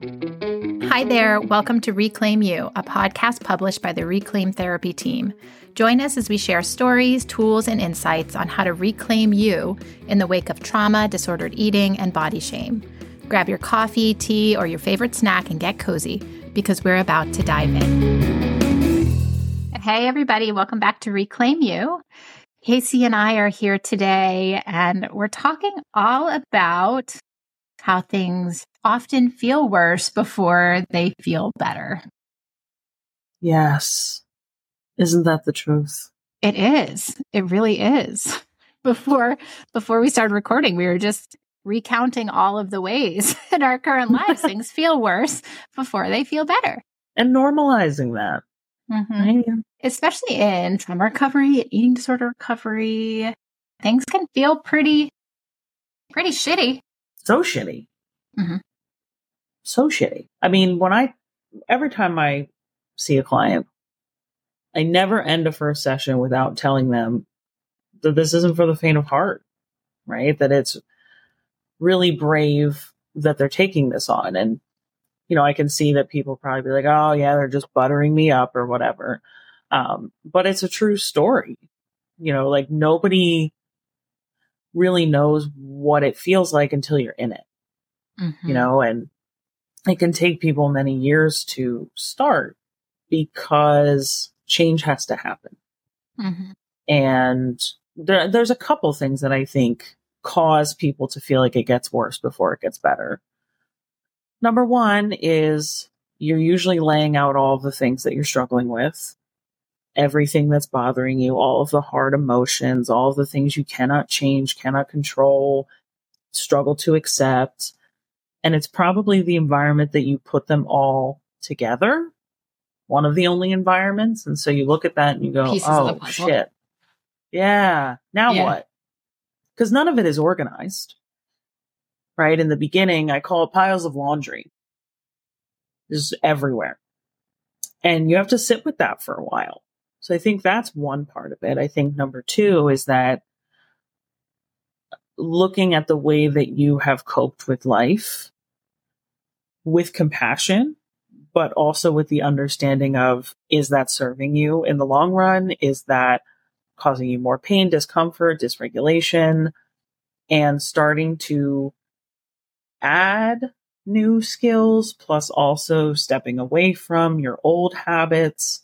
Hi there. Welcome to Reclaim You, a podcast published by the Reclaim Therapy team. Join us as we share stories, tools, and insights on how to reclaim you in the wake of trauma, disordered eating, and body shame. Grab your coffee, tea, or your favorite snack and get cozy because we're about to dive in. Hey, everybody. Welcome back to Reclaim You. Casey and I are here today, and we're talking all about how things often feel worse before they feel better. Yes. Isn't that the truth? It is. It really is. Before before we started recording, we were just recounting all of the ways in our current lives things feel worse before they feel better. And normalizing that. Mm-hmm. Especially in trauma recovery and eating disorder recovery, things can feel pretty pretty shitty. So shitty. Mm-hmm. So shitty. I mean, when I every time I see a client, I never end a first session without telling them that this isn't for the faint of heart, right? That it's really brave that they're taking this on. And, you know, I can see that people probably be like, oh, yeah, they're just buttering me up or whatever. Um, but it's a true story. You know, like nobody really knows what it feels like until you're in it, mm-hmm. you know, and it can take people many years to start because change has to happen. Mm-hmm. And there, there's a couple things that I think cause people to feel like it gets worse before it gets better. Number one is you're usually laying out all the things that you're struggling with, everything that's bothering you, all of the hard emotions, all of the things you cannot change, cannot control, struggle to accept. And it's probably the environment that you put them all together one of the only environments. And so you look at that and you go, Pieces oh, shit. Yeah. Now yeah. what? Because none of it is organized. Right. In the beginning, I call it piles of laundry. Just everywhere. And you have to sit with that for a while. So I think that's one part of it. I think number two is that looking at the way that you have coped with life with compassion but also with the understanding of is that serving you in the long run? Is that causing you more pain, discomfort, dysregulation? And starting to add new skills, plus also stepping away from your old habits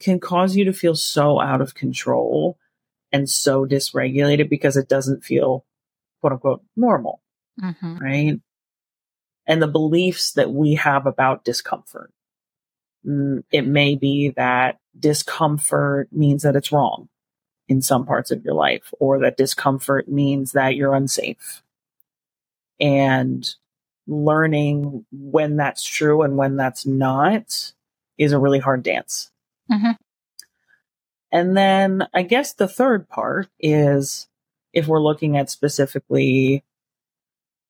can cause you to feel so out of control and so dysregulated because it doesn't feel quote unquote normal. Mm-hmm. Right and the beliefs that we have about discomfort. Mm, it may be that discomfort means that it's wrong in some parts of your life, or that discomfort means that you're unsafe. And learning when that's true and when that's not is a really hard dance. Mm-hmm. And then I guess the third part is if we're looking at specifically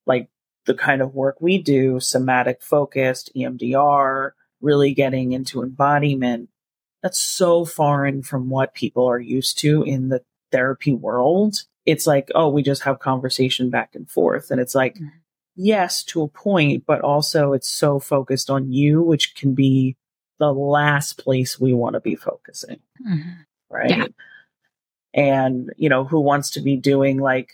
like the kind of work we do, somatic focused, EMDR, really getting into embodiment, that's so foreign from what people are used to in the therapy world. It's like, oh, we just have conversation back and forth. And it's like, mm-hmm. yes, to a point, but also it's so focused on you, which can be the last place we want to be focusing. Mm-hmm. Right. Yeah. And, you know, who wants to be doing like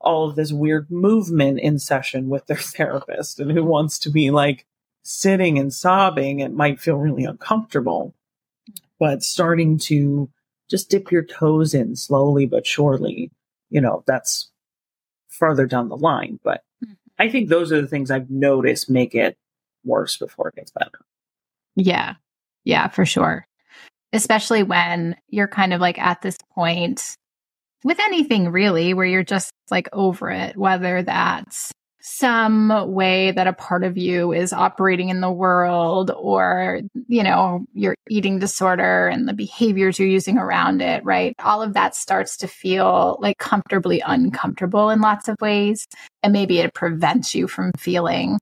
all of this weird movement in session with their therapist and who wants to be like sitting and sobbing, it might feel really uncomfortable. But starting to just dip your toes in slowly but surely, you know, that's further down the line. But mm-hmm. I think those are the things I've noticed make it worse before it gets better. Yeah. Yeah, for sure. Especially when you're kind of like at this point with anything really, where you're just like over it, whether that's some way that a part of you is operating in the world or, you know, your eating disorder and the behaviors you're using around it, right? All of that starts to feel like comfortably uncomfortable in lots of ways. And maybe it prevents you from feeling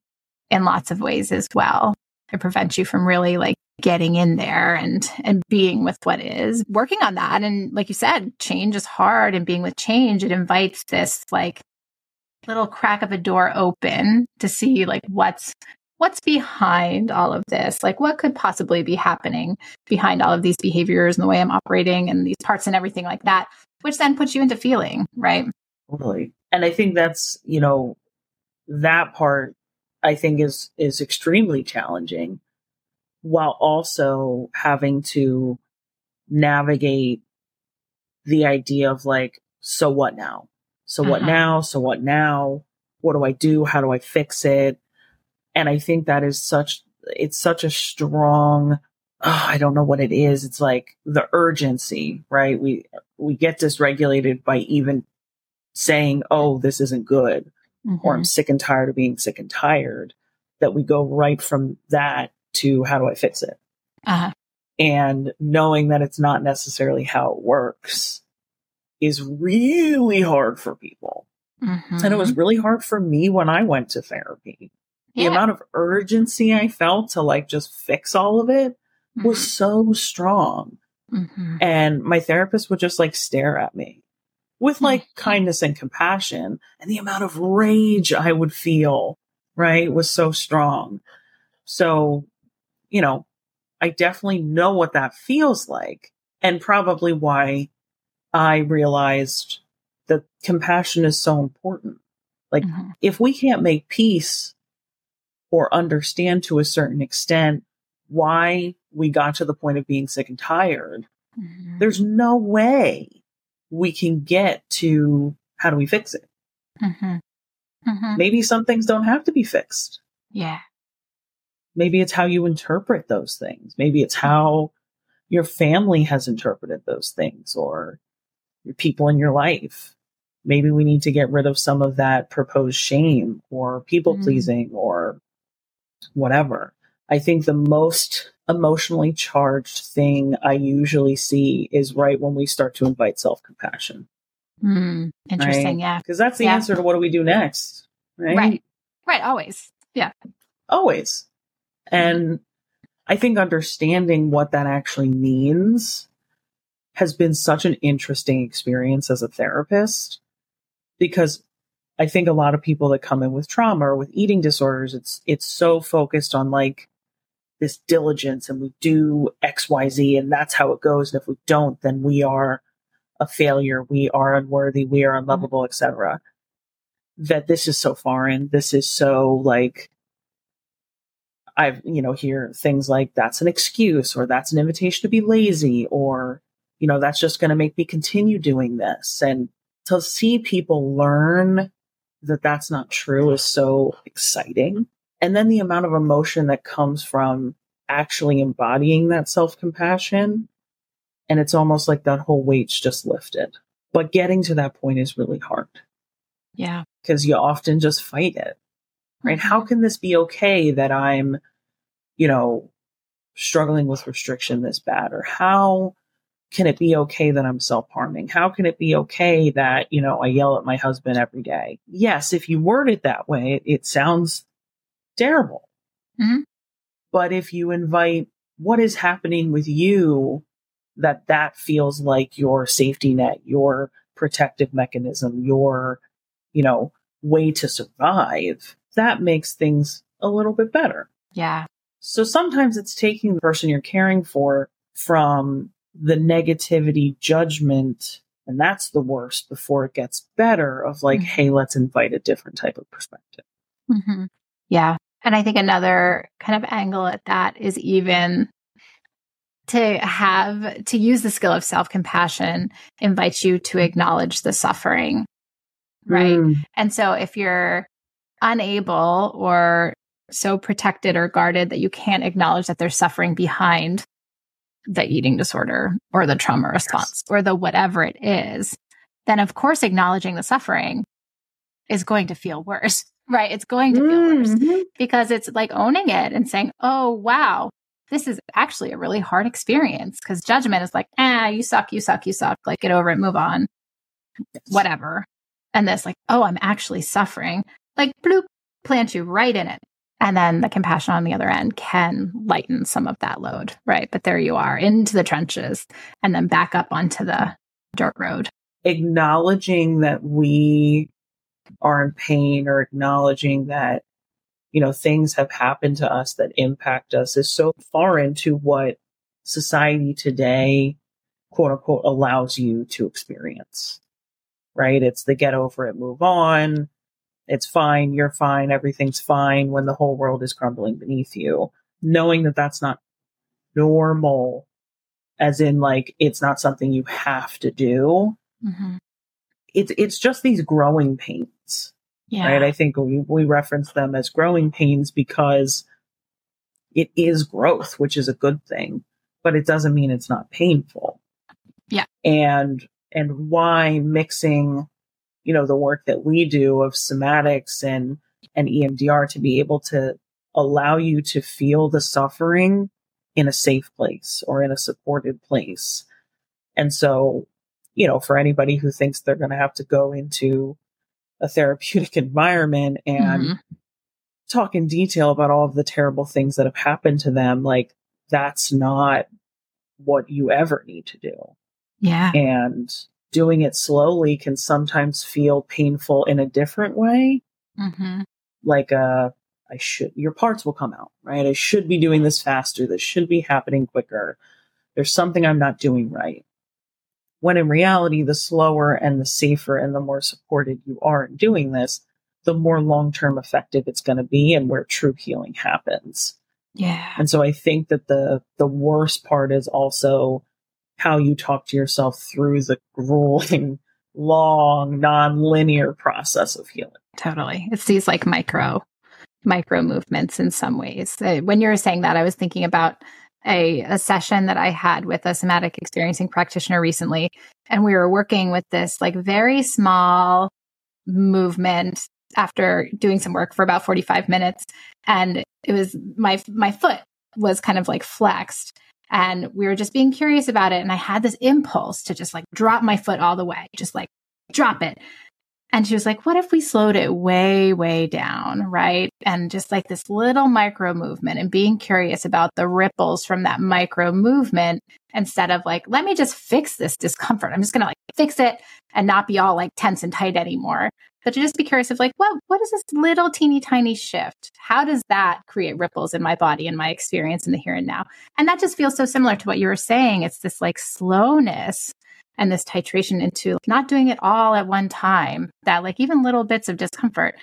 in lots of ways as well. It prevents you from really like getting in there and and being with what is working on that and like you said change is hard and being with change it invites this like little crack of a door open to see like what's what's behind all of this? Like, what could possibly be happening behind all of these behaviors and the way I'm operating and these parts and everything like that, which then puts you into feeling, right? Totally. And I think that's, you know, that part I think is is extremely challenging while also having to navigate the idea of like so what now? So what Uh-huh. now? So what now? What do I do? How do I fix it? And I think that is such it's such a strong oh, I don't know what it is. It's like the urgency, right? We we get dysregulated by even saying, "Oh, this isn't good." Or I'm Mhm. sick and tired of being sick and tired, that we go right from that to how do I fix it? Uh-huh. And knowing that it's not necessarily how it works is really hard for people. Mhm. And it was really hard for me when I went to therapy. The amount of urgency I felt to like just fix all of it was Mhm. so strong. Mhm. And my therapist would just like stare at me with like Mhm. kindness and compassion. And the amount of rage I would feel, right, was so strong. So, you know, I definitely know what that feels like. And probably why I realized that compassion is so important. Like, Mhm. if we can't make peace or understand to a certain extent why we got to the point of being sick and tired, Mhm. there's no way we can get to how do we fix it. Mhm. Mhm. Maybe some things don't have to be fixed. Yeah. Maybe it's how you interpret those things. Maybe it's how your family has interpreted those things or your people in your life. Maybe we need to get rid of some of that proposed shame or people pleasing or whatever. I think the most emotionally charged thing I usually see is right when we start to invite self compassion. Mm. Interesting. Yeah. Because that's the Yeah. answer to what do we do next, right? Right. Right. Always. Yeah. Always. And I think understanding what that actually means has been such an interesting experience as a therapist because I think a lot of people that come in with trauma or with eating disorders, it's it's so focused on like this diligence and we do XYZ and that's how it goes. And if we don't, then we are a failure, we are unworthy, we are mm-hmm. unlovable, etc. That this is so foreign. This is so like I've, you know, hear things like that's an excuse or that's an invitation to be lazy or, you know, that's just going to make me continue doing this. And to see people learn that that's not true is so exciting. And then the amount of emotion that comes from actually embodying that self compassion. And it's almost like that whole weight's just lifted. But getting to that point is really hard Yeah. because you often just fight it right? How mm-hmm. can this be okay that I'm, you know, struggling with restriction this bad? Or how can it be okay that I'm self harming? How can it be okay that, you know, I yell at my husband every day? Yes, if you word it that way, it, it sounds terrible. Mhm. But if you invite what is happening with you, that that feels like your safety net, your protective mechanism, your, you know, way to survive, that makes things a little bit better. Yeah. So sometimes it's taking the person you're caring for from the negativity judgment, and that's the worst before it gets better of like, Mhm. hey, let's invite a different type of perspective. hmm Yeah. And I think another kind of angle at that is even to have to use the skill of self compassion invites you to acknowledge the suffering. Right. Mm, And so if you're unable or so protected or guarded that you can't acknowledge that there's suffering behind the eating disorder or the trauma response or the whatever it is, then of course acknowledging the suffering is going to feel worse. Right. It's going to feel worse mhm. because it's like owning it and saying, oh, wow, this is actually a really hard experience. Because judgment is like, ah, you suck, you suck, you suck. Like, get over it, move on, whatever. And this, like, oh, I'm actually suffering. Like, bloop, plant you right in it. And then the compassion on the other end can lighten some of that load. Right. But there you are into the trenches and then back up onto the dirt road. Acknowledging that we are in pain or acknowledging that, you know, things have happened to us that impact us is so foreign to what society today, quote unquote, allows you to experience. Right? It's the get over it, move on. It's fine. You're fine. Everything's fine when the whole world is crumbling beneath you. Knowing that that's not normal, as in like, it's not something you have to do. Mm-hmm. It's, it's just these growing pains yeah. Right. I think we, we reference them as growing pains because it is growth, which is a good thing, but it doesn't mean it's not painful. Yeah. And, and why mixing, you know, the work that we do of somatics and, and EMDR to be able to allow you to feel the suffering in a safe place or in a supported place. And so, you know, for anybody who thinks they're going to have to go into a therapeutic environment and mm-hmm. talk in detail about all of the terrible things that have happened to them, like that's not what you ever need to do. Yeah. And doing it slowly can sometimes feel painful in a different way. Mm-hmm. Like, uh, I should, your parts will come out, right? I should be doing this faster. This should be happening quicker. There's something I'm not doing right. When in reality, the slower and the safer and the more supported you are in doing this, the more long term effective it's going to be and where true healing happens. Yeah. And so I think that the the worst part is also how you talk to yourself through the grueling, long, non-linear process of healing. Totally. It's these like micro micro movements in some ways. Uh, when you were saying that, I was thinking about a, a session that I had with a somatic experiencing practitioner recently. And we were working with this like very small movement after doing some work for about 45 minutes. And it was my, my foot was kind of like flexed and we were just being curious about it. And I had this impulse to just like drop my foot all the way, just like drop it. And she was like, what if we slowed it way, way down? Right. And just like this little micro movement and being curious about the ripples from that micro movement instead of like, let me just fix this discomfort. I'm just going to like fix it and not be all like tense and tight anymore. But to just be curious of like, what, what is this little teeny tiny shift? How does that create ripples in my body and my experience in the here and now? And that just feels so similar to what you were saying. It's this like slowness and this titration into not doing it all at one time that like even little bits of discomfort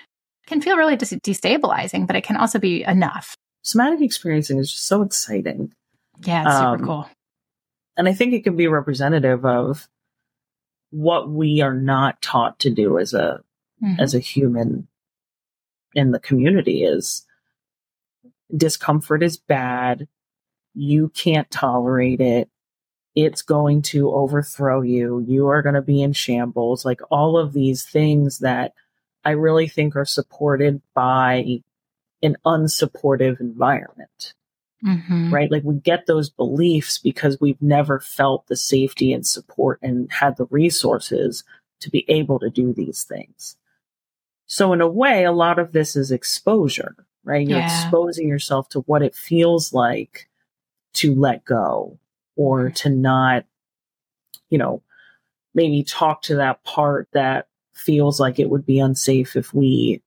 can feel really dis- destabilizing but it can also be enough. Somatic experiencing is just so exciting. Yeah it's super um, cool. and i think it can be representative of what we are not taught to do as a mm-hmm. as a human in the community is discomfort is bad. You can't tolerate it it's going to overthrow you. You are going to be in shambles. Like all of these things that I really think are supported by an unsupportive environment. Mm-hmm. Right? Like we get those beliefs because we've never felt the safety and support and had the resources to be able to do these things. So in a way, a lot of this is exposure, right? You're yeah. exposing yourself to what it feels like to let go or to not, you know, maybe talk to that part that feels like it would be unsafe if we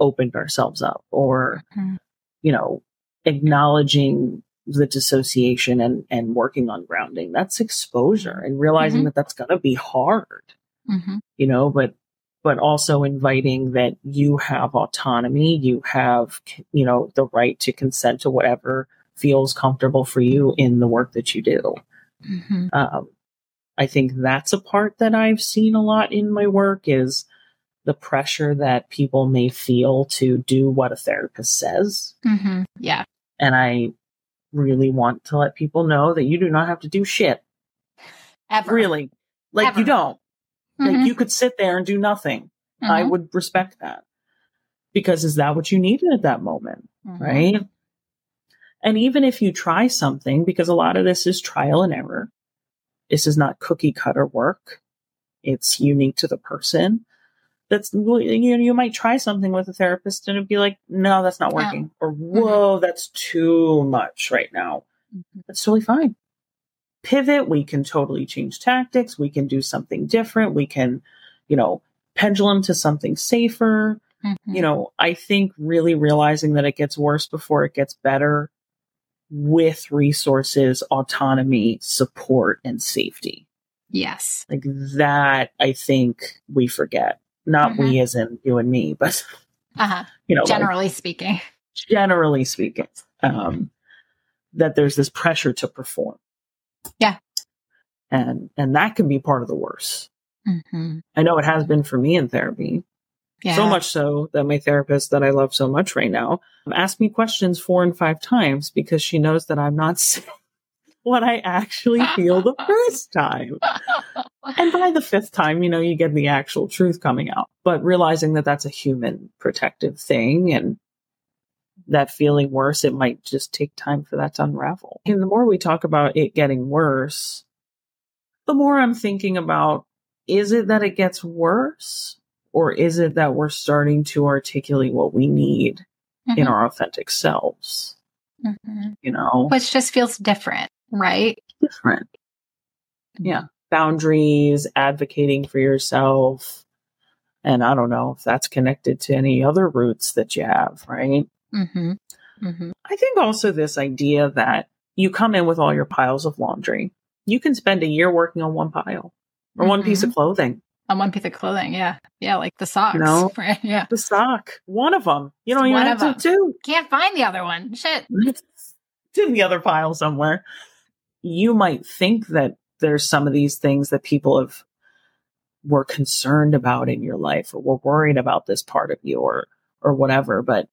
opened ourselves up or, mm-hmm. you know, acknowledging the dissociation and, and working on grounding. That's exposure and realizing mm-hmm. that that's going to be hard, mm-hmm. you know, but, but also inviting that you have autonomy, you have, you know, the right to consent to whatever feels comfortable for you in the work that you do. Mm-hmm. Um, I think that's a part that I've seen a lot in my work is the pressure that people may feel to do what a therapist says. Mm-hmm. Yeah. And I really want to let people know that you do not have to do shit. Ever. Really. Like Ever. you don't. Mm-hmm. Like you could sit there and do nothing. I mm-hmm. would respect that. Because is that what you needed at that moment? Mm-hmm. Right? And even if you try something, because a lot of this is trial and error, this is not cookie cutter work. It's unique to the person. That's, you know, you might try something with a therapist and it'd be like, no, that's not working. Or, mm-hmm. whoa, mm-hmm. that's too much right now. Mm-hmm. That's totally fine. Pivot. We can totally change tactics. We can do something different. We can, you know, pendulum to something safer. you know, I think really realizing that it gets worse before it gets better with resources, autonomy, support, and safety. Yes. Like that, I think we forget. Not Mhm. we as in you and me, but, Uh-huh. you know, like, Generally speaking. generally speaking, um, that there's this pressure to perform. Yeah. And, and that can be part of the worst. hmm I know it has been for me in therapy. Yeah. So much so that my therapist that I love so much right now um, asked me questions four and five times because she knows that I'm not saying what I actually feel the first time. And by the fifth time, you know, you get the actual truth coming out, but realizing that that's a human protective thing and that feeling worse, it might just take time for that to unravel. And the more we talk about it getting worse, the more I'm thinking about is it that it gets worse or is it that we're starting to articulate what we need in Mhm. our authentic selves? Mhm. You know, Which just feels different, right? different. Yeah. Boundaries, advocating for yourself. And I don't know if that's connected to any other roots that you have, right? Mm-hmm. Mm-hmm. I think also this idea that you come in with all your piles of laundry. You can spend a year working on one pile or one piece of clothing. On one piece of clothing, yeah. Yeah, like the socks. No. Right. Yeah. The sock, one of them. You don't even have to two. Can't find the other one. Shit. it's in the other pile somewhere. You might think that there's some of these things that people have were concerned about in your life or were worried about this part of you or or whatever, but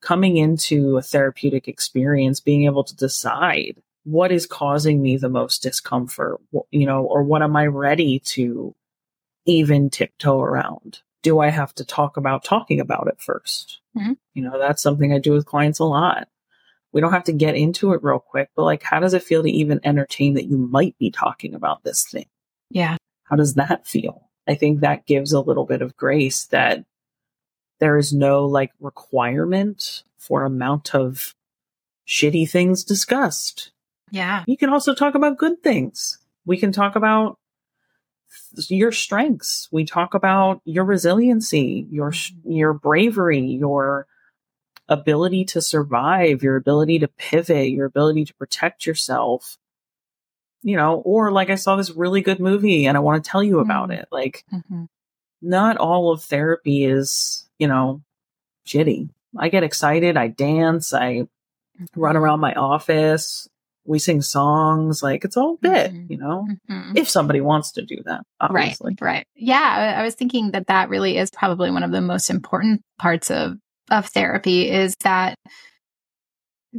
coming into a therapeutic experience, being able to decide what is causing me the most discomfort, you know, or what am I ready to even tiptoe around? Do I have to talk about talking about it 1st Mhm. You know, that's something I do with clients a lot we don't have to get into it real quick, but like, how does it feel to even entertain that you might be talking about this thing? Yeah. How does that feel? I think that gives a little bit of grace that there is no like requirement for amount of shitty things discussed. Yeah. You can also talk about good things. We can talk about your strengths. We talk about your resiliency, your your bravery, your ability to survive, your ability to pivot, your ability to protect yourself. You know, or like I saw this really good movie and I want to tell you about Mm. it. Like Mm-hmm. not all of therapy is, you know, shitty. I get excited, I dance, I run around my office, we sing songs, like it's all bit, Mhm. you know, Mhm. if somebody wants to do that, Right. obviously. Right. Yeah. I, I was thinking that that really is probably one of the most important parts of, of therapy is that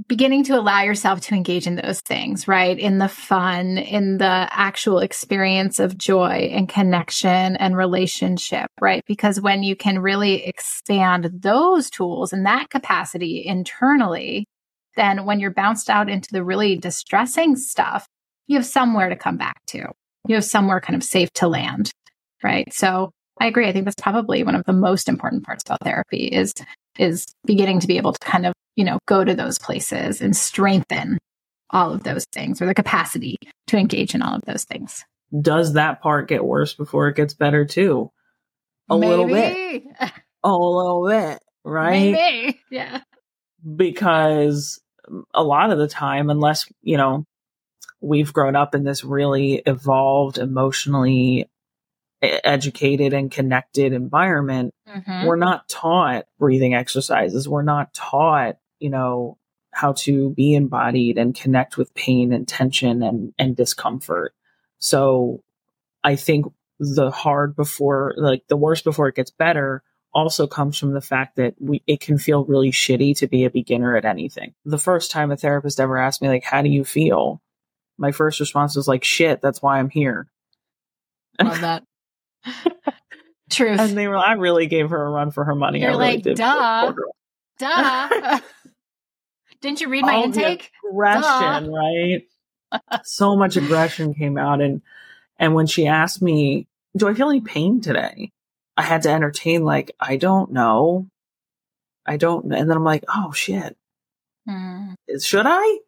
beginning to allow yourself to engage in those things, right? In the fun, in the actual experience of joy and connection and relationship, right? Because when you can really expand those tools and that capacity internally, then when you're bounced out into the really distressing stuff, you have somewhere to come back to. You have somewhere kind of safe to land, right? So I agree. I think that's probably one of the most important parts about therapy is is beginning to be able to kind of, you know, go to those places and strengthen all of those things or the capacity to engage in all of those things. Does that part get worse before it gets better too? A little bit. Maybe. A little bit, right? Maybe. Yeah. Because a lot of the time, unless, you know, we've grown up in this really evolved, emotionally educated and connected environment, Mhm. we're not taught breathing exercises. We're not taught, you know, how to be embodied and connect with pain and tension and, and discomfort. So I think the hard before, like the worst before it gets better also comes from the fact that we, it can feel really shitty to be a beginner at anything. The first time a therapist ever asked me, like, how do you feel? My first response was like, shit, that's why I'm here. Love that. Truth. And they were, I really gave her a run for her money. You're I really like, did. duh. Duh. Didn't you read my All intake? aggression, right? so much aggression came out, and and when she asked me, "Do I feel any pain today?" I had to entertain like, "I don't know, I don't," and then I'm like, "Oh shit, Mm. should I?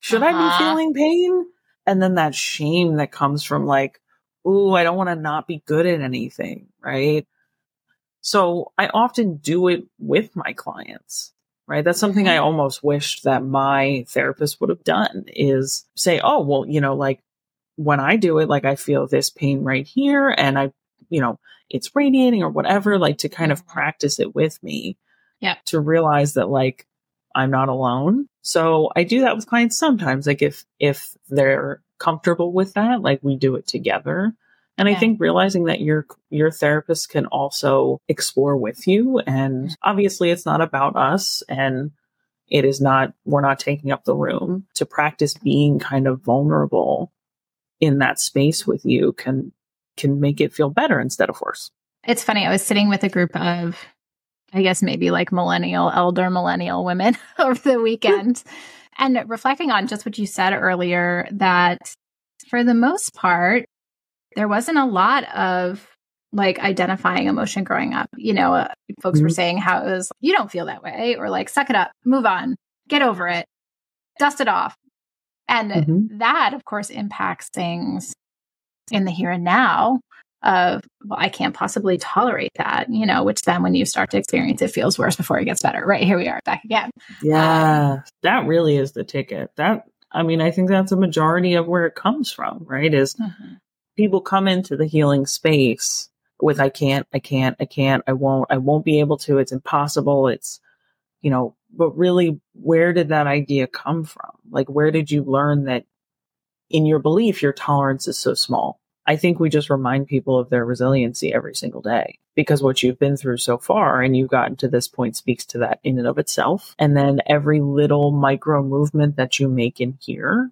Should I be Uh-huh. feeling pain?" And then that shame that comes from like, "Ooh, I don't want to not be good at anything," right? So I often do it with my clients, right? That's something I almost wished that my therapist would have done is say, oh, well, you know, like when I do it, like I feel this pain right here and I, you know, it's radiating or whatever, like to kind of Mhm. practice it with me. Yeah. To realize that like I'm not alone. So I do that with clients sometimes, like if, if they're comfortable with that, like we do it together. And I think realizing that your your therapist can also explore with you and obviously it's not about us and it is not we're not taking up the room to practice being kind of vulnerable in that space with you can can make it feel better instead of worse. It's funny. I was sitting with a group of, I guess maybe like millennial, elder millennial women over the weekend and reflecting on just what you said earlier that for the most part, there wasn't a lot of like identifying emotion growing up. You know, uh, folks were Mhm. saying how it was, you don't feel that way, or like, suck it up, move on, get over it, dust it off. And Mhm. that, of course, impacts things in the here and now of well i can't possibly tolerate that you know which then when you start to experience it feels worse before it gets better right here we are back again Yeah. Um, that really is the ticket. That I mean, I think that's a majority of where it comes from, right? Is mm-hmm. people come into the healing space with I can't, I can't, I can't, I won't, I won't be able to, it's impossible, it's you know, but really where did that idea come from? Like where did you learn that in your belief your tolerance is so small? I think we just remind people of their resiliency every single day because what you've been through so far and you've gotten to this point speaks to that in and of itself. And then every little micro movement that you make in here,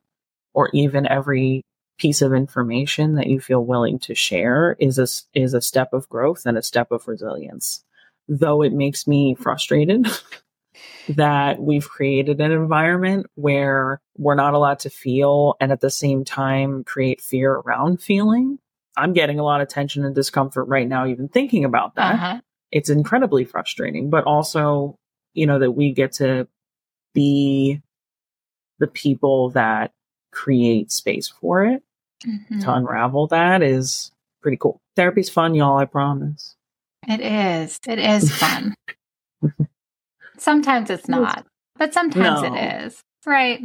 or even every piece of information that you feel willing to share is a, is a step of growth and a step of resilience. Though it makes me frustrated that we've created an environment where we're not allowed to feel and at the same time create fear around feeling. I'm getting a lot of tension and discomfort right now, even thinking about that. uh-huh. It's incredibly frustrating, but also, you know, that we get to be the people that create space for it Mhm. to unravel that is pretty cool. Therapy's fun, y'all, I promise. it is it is fun sometimes it's not but sometimes No. it is right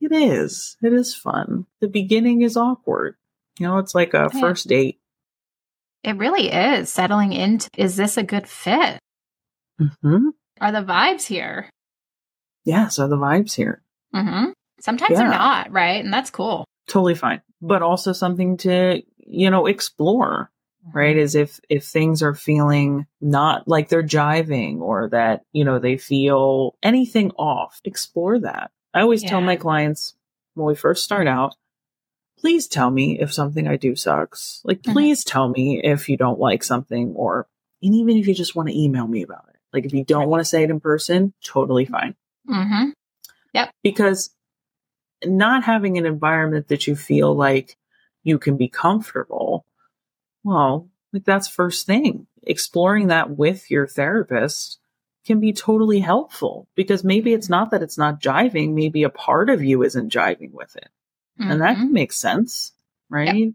It is. It is fun. The beginning is awkward. You know, it's like a Yeah. first date. it really is settling into is this a good fit hmm are the vibes here Yeah, so the vibes here. hmm sometimes they're not right and that's cool Totally fine. But also something to, you know, explore, right? Is if, if things are feeling not like they're jiving or that, you know, they feel anything off, explore that. I always tell my clients when we first start out, please tell me if something I do sucks. Like, Mhm. please tell me if you don't like something or, and even if you just want to email me about it. Like, if you don't want to say it in person, totally fine. mm-hmm. because not having an environment that you feel like you can be comfortable, well, like that's first thing. Exploring that with your therapist can be totally helpful because maybe it's not that it's not jiving, maybe a part of you isn't jiving with it. And that Mhm. makes sense, right?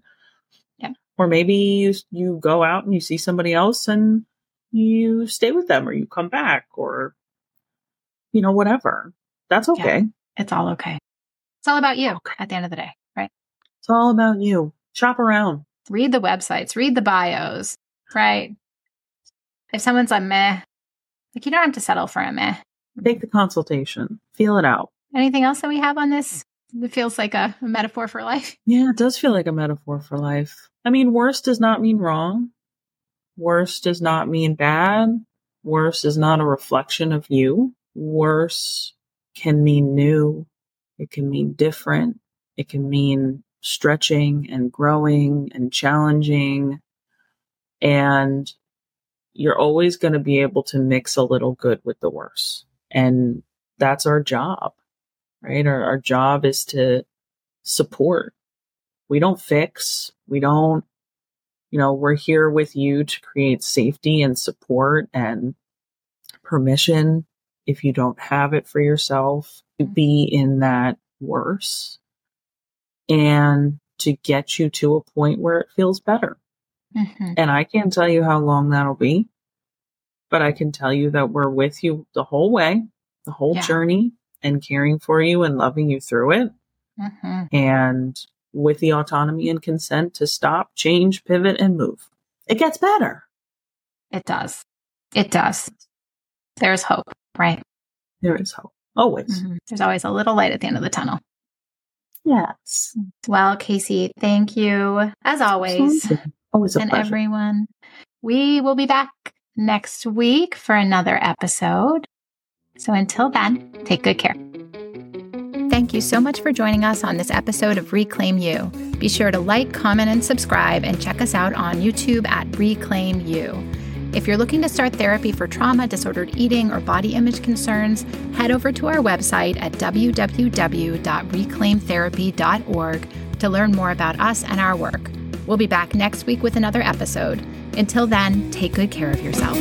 Yeah. Or maybe you you go out and you see somebody else and you stay with them or you come back or you know whatever. That's okay. it's all okay it's all about you at the end of the day right It's all about you. Shop around. Read the websites, read the bios, right? If someone's a meh, like you don't have to settle for a meh. Take the consultation. Feel it out. Anything else that we have on this that feels like a, a metaphor for life? Yeah, it does feel like a metaphor for life. I mean, worse does not mean wrong. Worse does not mean bad. Worse is not a reflection of you. Worse can mean new. It can mean different. It can mean stretching and growing and challenging. And you're always going to be able to mix a little good with the worse. And that's our job, right? Our, our job is to support. We don't fix. We don't, you know, we're here with you to create safety and support and permission if you don't have it for yourself to mm-hmm. be in that worse and to get you to a point where it feels better. Mm-hmm. And I can't tell you how long that'll be. but I can tell you that we're with you the whole way, the whole Yeah. journey, and caring for you and loving you through it. hmm And with the autonomy and consent to stop, change, pivot, and move. It gets better. It does. It does. There's hope, right? There is hope. Always. Mhm. There's always a little light at the end of the tunnel. Yes. Well, Casey, thank you as always. Always a and pleasure. everyone. We will be back next week for another episode. So until then, take good care. Thank you so much for joining us on this episode of Reclaim You. Be sure to like, comment, and subscribe, and check us out on YouTube at Reclaim You. If you're looking to start therapy for trauma, disordered eating, or body image concerns, head over to our website at www.reclaimtherapy.org to learn more about us and our work. We'll be back next week with another episode. Until then, take good care of yourself.